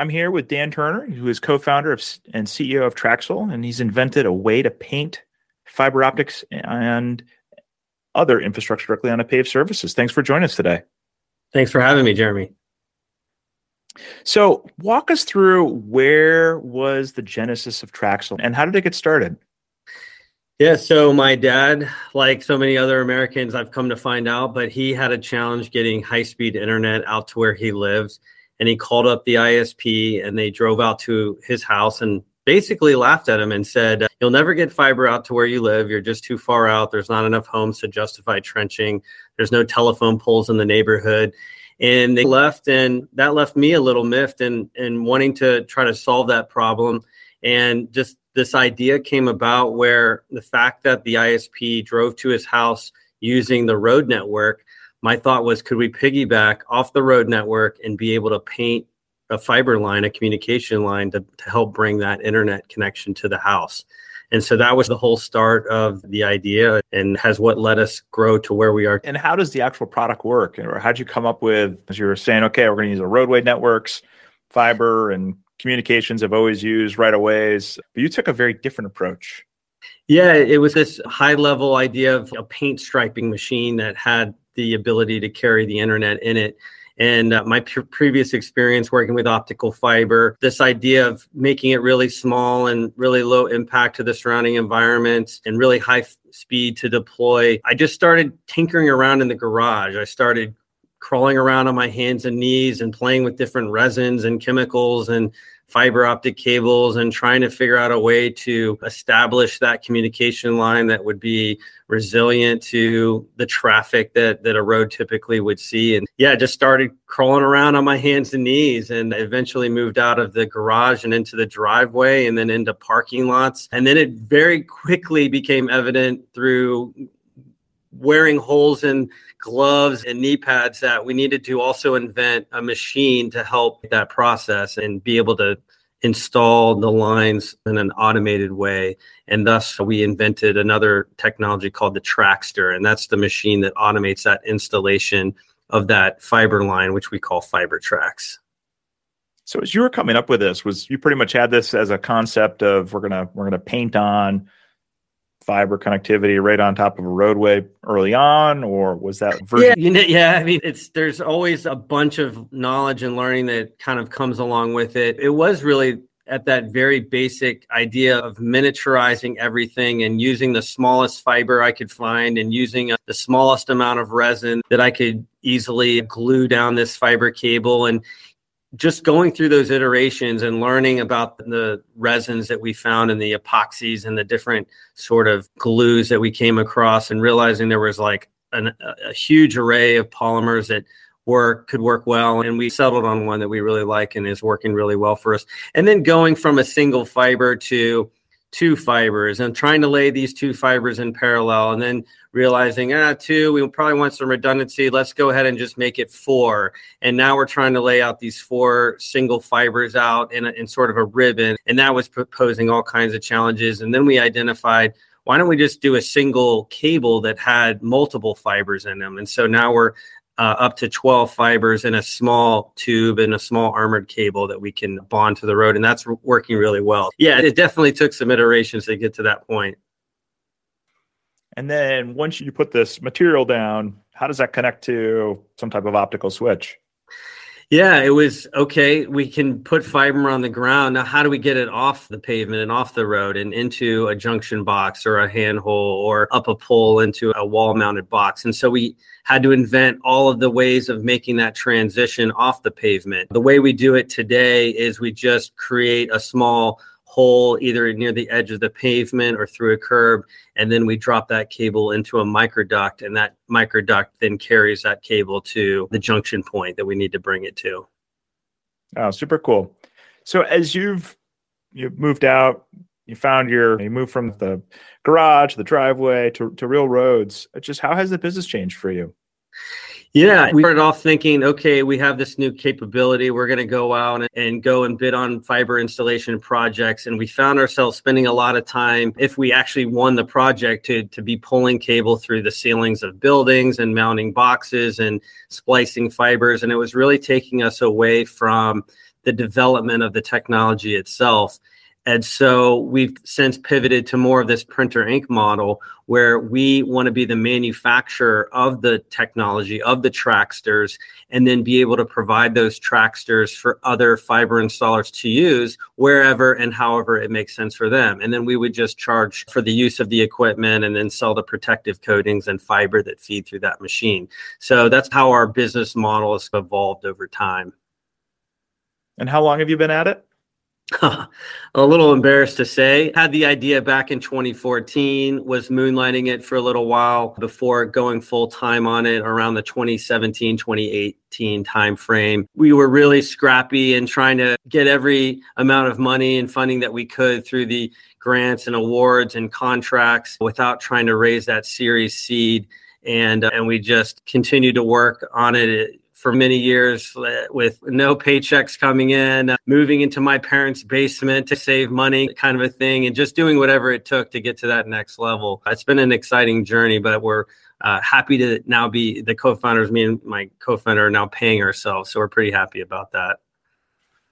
I'm here with Dan Turner, who is co-founder of, and CEO of TRAXyL, and he's invented a way to paint fiber optics and other infrastructure directly on a paved surfaces. Thanks for joining us today. Thanks for having me, Jeremy. So, walk us through where was the genesis of TRAXyL and how did it get started? Yeah, so my dad, like so many other Americans, I've come to find out, but he had a challenge getting high speed internet out to where he lives. And he called up the ISP and they drove out to his house and basically laughed at him and said, You'll never get fiber out to where you live. You're just too far out. There's not enough homes to justify trenching. There's no telephone poles in the neighborhood. And they left, and that left me a little miffed and, and wanting to try to solve that problem. And just this idea came about where the fact that the ISP drove to his house using the road network, my thought was could we piggyback off the road network and be able to paint a fiber line, a communication line to, to help bring that internet connection to the house? And so that was the whole start of the idea and has what led us grow to where we are. And how does the actual product work? Or how'd you come up with, as you were saying, okay, we're going to use the roadway networks, fiber, and communications have always used right of ways, but you took a very different approach. Yeah, it was this high level idea of a paint striping machine that had the ability to carry the internet in it. And uh, my p- previous experience working with optical fiber, this idea of making it really small and really low impact to the surrounding environment and really high f- speed to deploy, I just started tinkering around in the garage. I started crawling around on my hands and knees and playing with different resins and chemicals and fiber optic cables and trying to figure out a way to establish that communication line that would be resilient to the traffic that that a road typically would see. And yeah just started crawling around on my hands and knees and eventually moved out of the garage and into the driveway and then into parking lots. And then it very quickly became evident through wearing holes in gloves and knee pads that we needed to also invent a machine to help that process and be able to install the lines in an automated way. And thus, we invented another technology called the Traxter, And that's the machine that automates that installation of that fiber line, which we call fiber tracks. So as you were coming up with this, was you pretty much had this as a concept of we're gonna we're gonna paint on fiber connectivity right on top of a roadway early on, or was that version? Yeah, you know, yeah. I mean, it's there's always a bunch of knowledge and learning that kind of comes along with it. It was really at that very basic idea of miniaturizing everything and using the smallest fiber I could find and using a, the smallest amount of resin that I could easily glue down this fiber cable and just going through those iterations and learning about the resins that we found and the epoxies and the different sort of glues that we came across and realizing there was like an, a huge array of polymers that work could work well and we settled on one that we really like and is working really well for us. And then going from a single fiber to two fibers and trying to lay these two fibers in parallel and then realizing ah two we probably want some redundancy. Let's go ahead and just make it four. And now we're trying to lay out these four single fibers out in, a, in sort of a ribbon. And that was posing all kinds of challenges. And then we identified why don't we just do a single cable that had multiple fibers in them? And so now we're uh, up to 12 fibers in a small tube and a small armored cable that we can bond to the road. And that's working really well. Yeah, it definitely took some iterations to get to that point. And then once you put this material down, how does that connect to some type of optical switch? Yeah, it was okay. We can put fiber on the ground. Now, how do we get it off the pavement and off the road and into a junction box or a handhole or up a pole into a wall mounted box? And so we had to invent all of the ways of making that transition off the pavement. The way we do it today is we just create a small hole either near the edge of the pavement or through a curb and then we drop that cable into a microduct and that microduct then carries that cable to the junction point that we need to bring it to. Oh super cool. So as you've you've moved out you found your you moved from the garage the driveway to, to real roads just how has the business changed for you Yeah, we started off thinking, okay, we have this new capability. We're going to go out and, go and bid on fiber installation projects. And we found ourselves spending a lot of time, if we actually won the project, to, to be pulling cable through the ceilings of buildings and mounting boxes and splicing fibers. And it was really taking us away from the development of the technology itself. And so we've since pivoted to more of this printer ink model where we want to be the manufacturer of the technology, of the Traxters, and then be able to provide those Traxters for other fiber installers to use wherever and however it makes sense for them. And then we would just charge for the use of the equipment and then sell the protective coatings and fiber that feed through that machine. So that's how our business model has evolved over time. And how long have you been at it? a little embarrassed to say. Had the idea back in 2014, was moonlighting it for a little while before going full time on it around the 2017, 2018 timeframe. We were really scrappy and trying to get every amount of money and funding that we could through the grants and awards and contracts without trying to raise that series seed and uh, and we just continued to work on it for many years uh, with no paychecks coming in, uh, moving into my parents' basement to save money, kind of a thing, and just doing whatever it took to get to that next level. It's been an exciting journey, but we're uh, happy to now be the co-founders. Me and my co-founder are now paying ourselves, so we're pretty happy about that.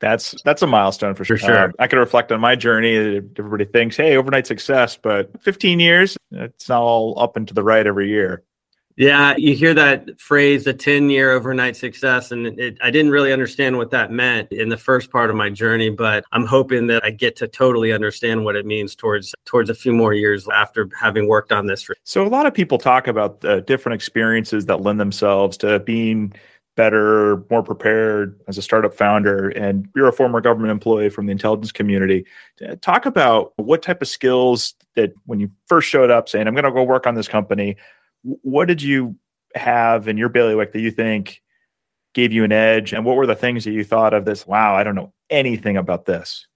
That's that's a milestone for sure. For sure. Uh, I can reflect on my journey. Everybody thinks, "Hey, overnight success," but 15 years, it's not all up and to the right every year. Yeah, you hear that phrase, a 10 year overnight success. And it, I didn't really understand what that meant in the first part of my journey, but I'm hoping that I get to totally understand what it means towards towards a few more years after having worked on this. So, a lot of people talk about the different experiences that lend themselves to being better, more prepared as a startup founder, and you're a former government employee from the intelligence community. Uh, talk about what type of skills that when you first showed up saying, I'm going to go work on this company, what did you have in your bailiwick that you think gave you an edge? And what were the things that you thought of this? Wow, I don't know anything about this.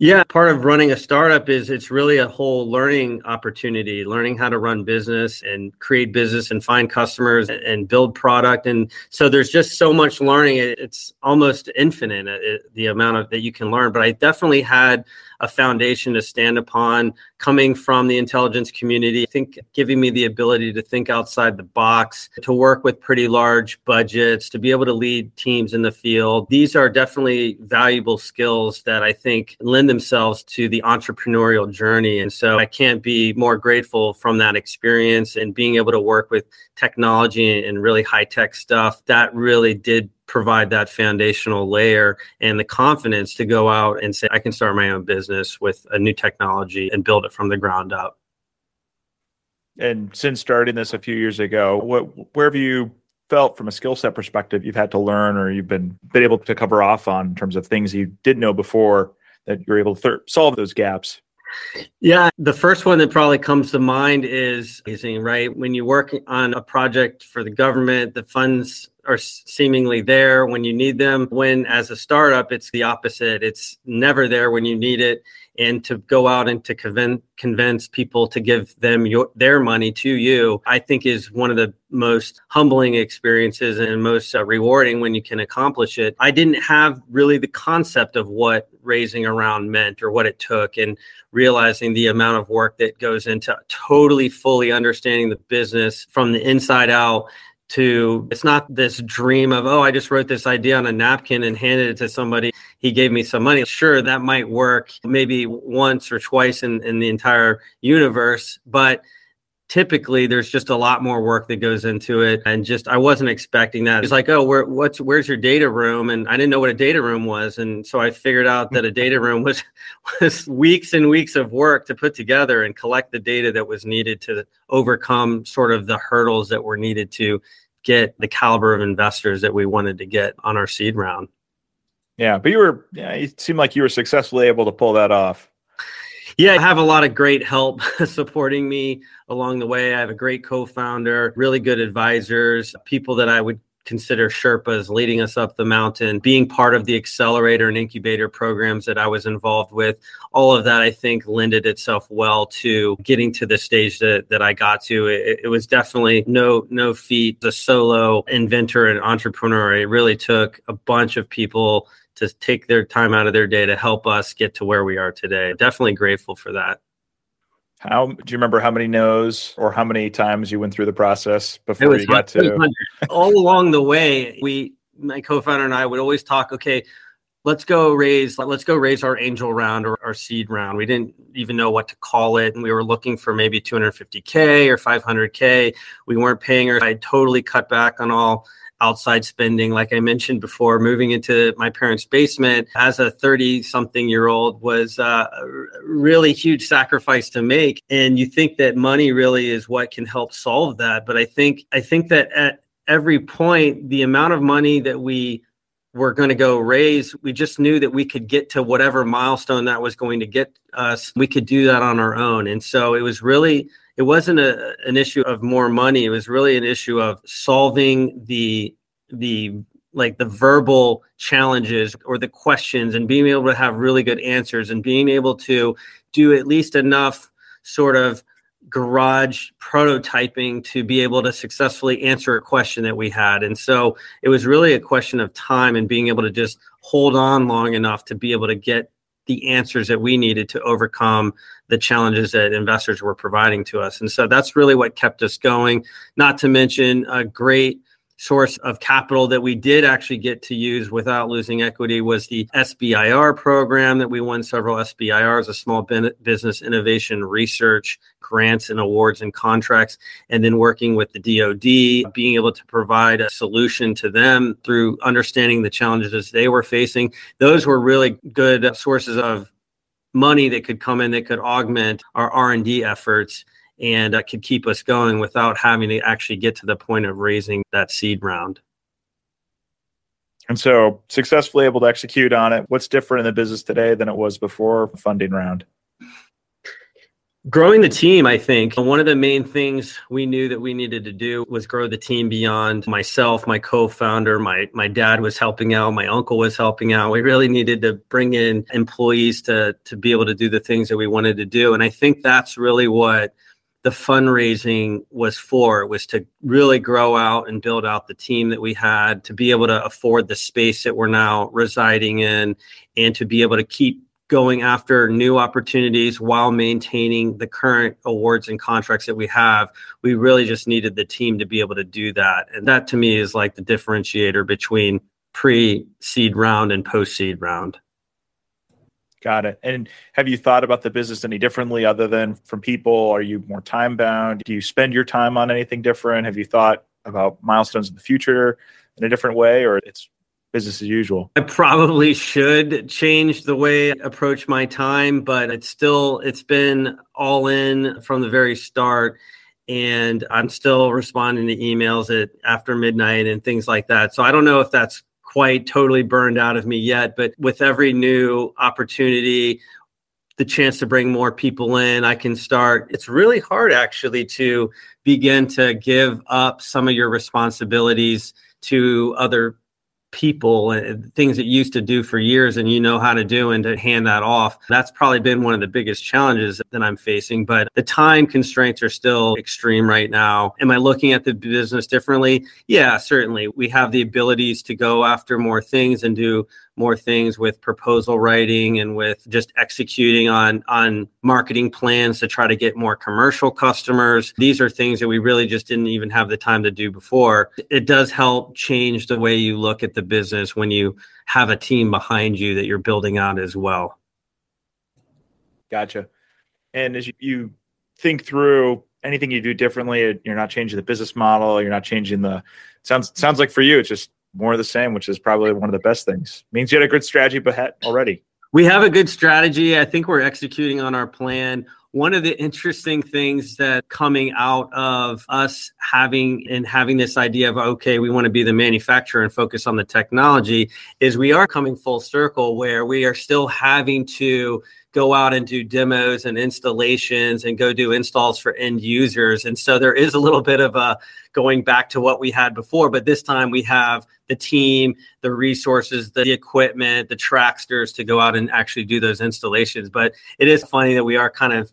Yeah, part of running a startup is it's really a whole learning opportunity, learning how to run business and create business and find customers and build product. And so there's just so much learning. It's almost infinite uh, the amount of that you can learn. But I definitely had a foundation to stand upon coming from the intelligence community. I think giving me the ability to think outside the box, to work with pretty large budgets, to be able to lead teams in the field. These are definitely valuable skills that I think lend themselves to the entrepreneurial journey. And so I can't be more grateful from that experience and being able to work with technology and really high tech stuff. That really did provide that foundational layer and the confidence to go out and say, I can start my own business with a new technology and build it from the ground up. And since starting this a few years ago, what where have you felt from a skill set perspective you've had to learn or you've been been able to cover off on in terms of things you didn't know before that you're able to th- solve those gaps? Yeah, the first one that probably comes to mind is right when you work on a project for the government, the funds are seemingly there when you need them. When as a startup, it's the opposite. It's never there when you need it. And to go out and to convince convince people to give them your, their money to you, I think is one of the most humbling experiences and most uh, rewarding when you can accomplish it. I didn't have really the concept of what raising around meant or what it took, and realizing the amount of work that goes into totally fully understanding the business from the inside out to it's not this dream of oh i just wrote this idea on a napkin and handed it to somebody. He gave me some money. Sure that might work maybe once or twice in, in the entire universe but typically there's just a lot more work that goes into it and just i wasn't expecting that. It's like oh where, what's where's your data room? And i didn't know what a data room was and so i figured out that a data room was was weeks and weeks of work to put together and collect the data that was needed to overcome sort of the hurdles that were needed to get the caliber of investors that we wanted to get on our seed round. Yeah but you were yeah, it seemed like you were successfully able to pull that off yeah, I have a lot of great help supporting me along the way. I have a great co founder, really good advisors, people that I would consider Sherpas leading us up the mountain, being part of the accelerator and incubator programs that I was involved with. All of that, I think, lended itself well to getting to the stage that, that I got to. It, it was definitely no no feat. The solo inventor and entrepreneur. It really took a bunch of people to take their time out of their day to help us get to where we are today. Definitely grateful for that. How do you remember how many no's or how many times you went through the process before you got to? All along the way, we, my co-founder and I, would always talk. Okay, let's go raise, let's go raise our angel round or our seed round. We didn't even know what to call it, and we were looking for maybe 250k or 500k. We weren't paying her. I totally cut back on all outside spending. Like I mentioned before, moving into my parents' basement as a 30 something year old was uh, a really huge sacrifice to make. And you think that money really is what can help solve that. But I think, I think that at every point, the amount of money that we were going to go raise, we just knew that we could get to whatever milestone that was going to get us. We could do that on our own. And so it was really it wasn't a, an issue of more money. It was really an issue of solving the the like the verbal challenges or the questions and being able to have really good answers and being able to do at least enough sort of garage prototyping to be able to successfully answer a question that we had. And so it was really a question of time and being able to just hold on long enough to be able to get the answers that we needed to overcome the challenges that investors were providing to us. And so that's really what kept us going. Not to mention a great source of capital that we did actually get to use without losing equity was the SBIR program that we won several SBIRs, a small business innovation research grants and awards and contracts, and then working with the DoD, being able to provide a solution to them through understanding the challenges they were facing. Those were really good sources of money that could come in that could augment our R&D efforts and uh, could keep us going without having to actually get to the point of raising that seed round. And so, successfully able to execute on it. What's different in the business today than it was before funding round? Growing the team, I think one of the main things we knew that we needed to do was grow the team beyond myself, my co-founder, my my dad was helping out, my uncle was helping out. We really needed to bring in employees to to be able to do the things that we wanted to do, and I think that's really what the fundraising was for was to really grow out and build out the team that we had to be able to afford the space that we're now residing in and to be able to keep going after new opportunities while maintaining the current awards and contracts that we have. We really just needed the team to be able to do that. And that to me is like the differentiator between pre seed round and post seed round Got it. And have you thought about the business any differently other than from people? Are you more time bound? Do you spend your time on anything different? Have you thought about milestones in the future in a different way or it's business as usual? I probably should change the way I approach my time, but it's still it's been all in from the very start and I'm still responding to emails at after midnight and things like that. So I don't know if that's quite totally burned out of me yet, but with every new opportunity, the chance to bring more people in, I can start. It's really hard actually to begin to give up some of your responsibilities to other people and things that used to do for years and you know how to do and to hand that off. That's probably been one of the biggest challenges that I'm facing. But the time constraints are still extreme right now. Am I looking at the business differently? Yeah, certainly. We have the abilities to go after more things and do more things with proposal writing and with just executing on on marketing plans to try to get more commercial customers. These are things that we really just didn't even have the time to do before. It does help change the way you look at the business when you have a team behind you that you're building out as well. Gotcha. And as you think through anything you do differently, you're not changing the business model, you're not changing the sounds sounds like for you it's just more of the same, which is probably one of the best things. Means you had a good strategy ahead already. We have a good strategy. I think we're executing on our plan. One of the interesting things that coming out of us having and having this idea of okay, we want to be the manufacturer and focus on the technology is we are coming full circle where we are still having to go out and do demos and installations and go do installs for end users. And so there is a little bit of a going back to what we had before, but this time we have the team, the resources, the equipment, the Traxters to go out and actually do those installations. But it is funny that we are kind of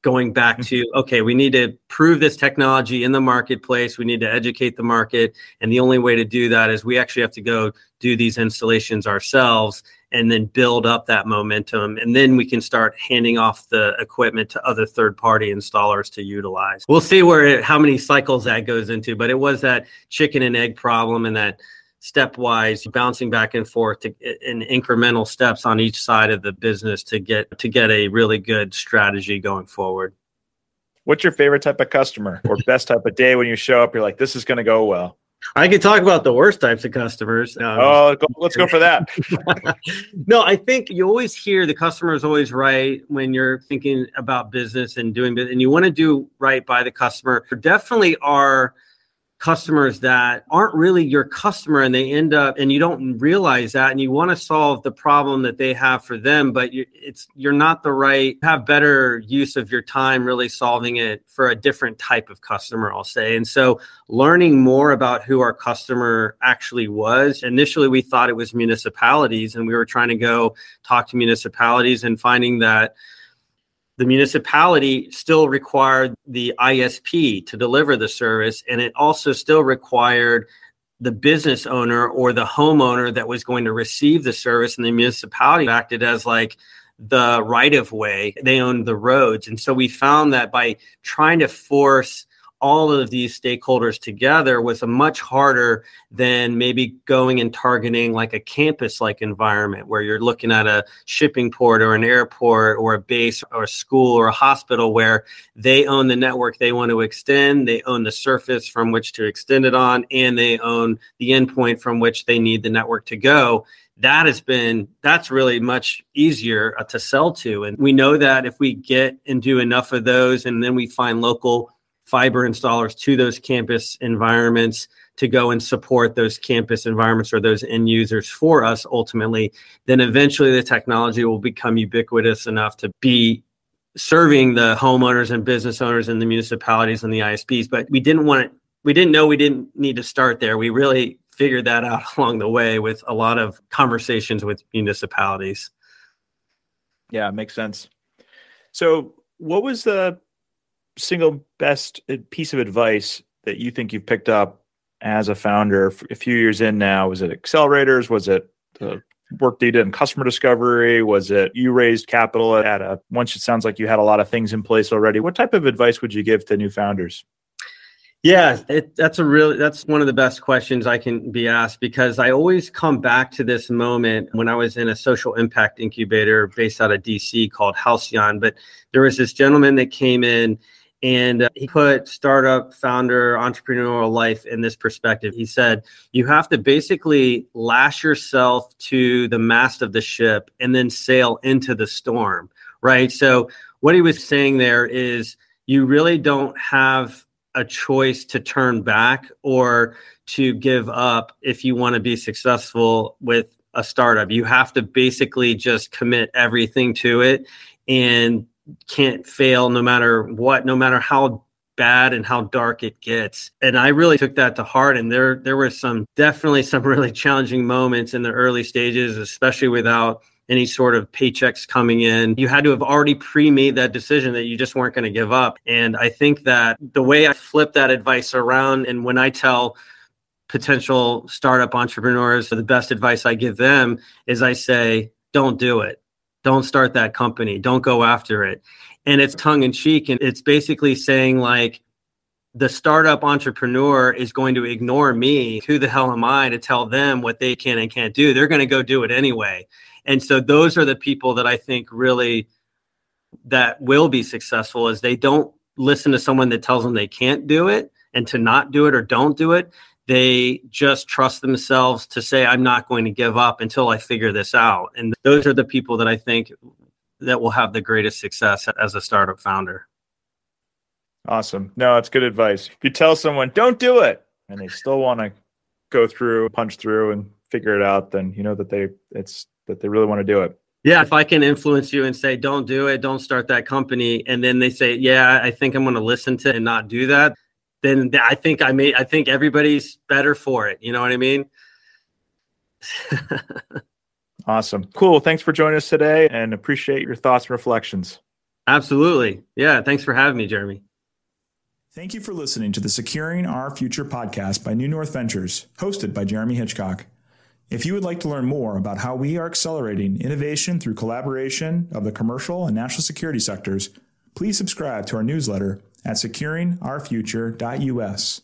going back mm-hmm. to okay we need to prove this technology in the marketplace we need to educate the market and the only way to do that is we actually have to go do these installations ourselves and then build up that momentum. And then we can start handing off the equipment to other third party installers to utilize. We'll see where it, how many cycles that goes into but it was that chicken and egg problem and that stepwise bouncing back and forth to, in incremental steps on each side of the business to get to get a really good strategy going forward. What's your favorite type of customer or best type of day when you show up you're like this is going to go well I could talk about the worst types of customers. Um, oh, let's go for that. no, I think you always hear the customer is always right when you're thinking about business and doing business, and you want to do right by the customer. There definitely are customers that aren't really your customer and they end up and you don't realize that and you want to solve the problem that they have for them but you, it's you're not the right have better use of your time really solving it for a different type of customer I'll say. And so learning more about who our customer actually was initially we thought it was municipalities and we were trying to go talk to municipalities and finding that the municipality still required the ISP to deliver the service, and it also still required the business owner or the homeowner that was going to receive the service, and the municipality acted as like the right of way. They owned the roads. And so we found that by trying to force all of these stakeholders together was a much harder than maybe going and targeting like a campus like environment where you're looking at a shipping port or an airport or a base or a school or a hospital where they own the network they want to extend they own the surface from which to extend it on and they own the endpoint from which they need the network to go. That has been that's really much easier uh, to sell to. And we know that if we get and do enough of those and then we find local fiber installers to those campus environments to go and support those campus environments or those end users for us ultimately, then eventually the technology will become ubiquitous enough to be serving the homeowners and business owners and the municipalities and the ISPs. But we didn't want it, we didn't know we didn't need to start there. We really figured that out along the way with a lot of conversations with municipalities. Yeah, makes sense. So, what was the single best piece of advice that you think you've picked up as a founder a few years in now? Was it accelerators? Was it the work that you did in customer discovery? Was it you raised capital at a once it sounds like you had a lot of things in place already? What type of advice would you give to new founders? Yeah, it, that's a really that's one of the best questions I can be asked because I always come back to this moment when I was in a social impact incubator based out of DC called Halcyon. But there was this gentleman that came in and uh, he put startup founder entrepreneurial life in this perspective. He said, You have to basically lash yourself to the mast of the ship and then sail into the storm, right? So, what he was saying there is, you really don't have a choice to turn back or to give up if you want to be successful with a startup. You have to basically just commit everything to it and can't fail no matter what, no matter how bad and how dark it gets. And I really took that to heart. And there there were some definitely some really challenging moments in the early stages, especially without any sort of paychecks coming in. You had to have already pre-made that decision that you just weren't going to give up. And I think that the way I flip that advice around and when I tell potential startup entrepreneurs the best advice I give them is I say, don't do it don't start that company don't go after it. And it's tongue in cheek and it's basically saying like the startup entrepreneur is going to ignore me. Who the hell am i to tell them what they can and can't do? They're going to go do it anyway. And so those are the people that i think really that will be successful is they don't listen to someone that tells them they can't do it and to not do it or don't do it they just trust themselves to say i'm not going to give up until i figure this out. And those are the people that i think that will have the greatest success as a startup founder. Awesome. No it's good advice. If you tell someone don't do it and they still want to go through punch through and figure it out then you know that they it's that they really want to do it. Yeah, if I can influence you and say, don't do it, don't start that company, and then they say, yeah, I think I'm going to listen to and not do that, then I think I may, I think everybody's better for it. You know what I mean? awesome. Cool. Thanks for joining us today and appreciate your thoughts and reflections. Absolutely. Yeah. Thanks for having me, Jeremy. Thank you for listening to the Securing Our Future podcast by New North Ventures, hosted by Jeremy Hitchcock. If you would like to learn more about how we are accelerating innovation through collaboration of the commercial and national security sectors, please subscribe to our newsletter at securingourfuture.us.